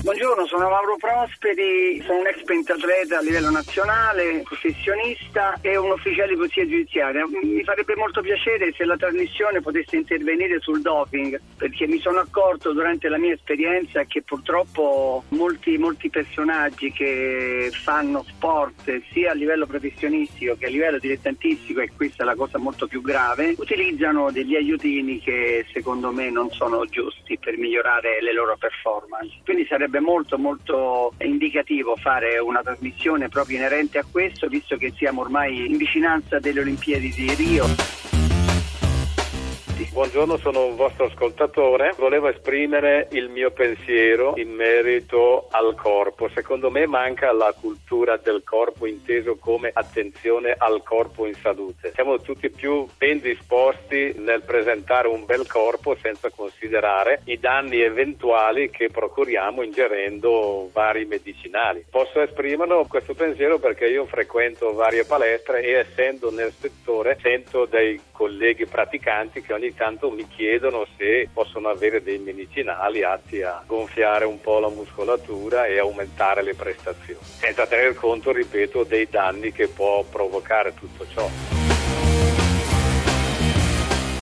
Buongiorno, sono Mauro Prosperi, sono un ex pentatleta a livello nazionale, professionista e un ufficiale di polizia giudiziaria. Mi farebbe molto piacere se la trasmissione potesse intervenire sul doping, perché mi sono accorto durante la mia esperienza che purtroppo molti, molti personaggi che fanno sport sia a livello professionistico che a livello dilettantistico, e questa è la cosa molto più grave, utilizzano degli aiutini che secondo me non sono giusti per migliorare le loro performance. Quindi sarebbe sarebbe molto molto indicativo fare una trasmissione proprio inerente a questo, visto che siamo ormai in vicinanza delle Olimpiadi di Rio. Buongiorno, sono un vostro ascoltatore. Volevo esprimere il mio pensiero in merito al corpo. Secondo me manca la cultura del corpo inteso come attenzione al corpo in salute. Siamo tutti più ben disposti nel presentare un bel corpo senza considerare i danni eventuali che procuriamo ingerendo vari medicinali. Posso esprimerlo questo pensiero perché io frequento varie palestre e essendo nel settore sento dei colleghi praticanti che ogni tanto mi chiedono se possono avere dei medicinali atti a gonfiare un po' la muscolatura e aumentare le prestazioni, senza tener conto, ripeto, dei danni che può provocare tutto ciò.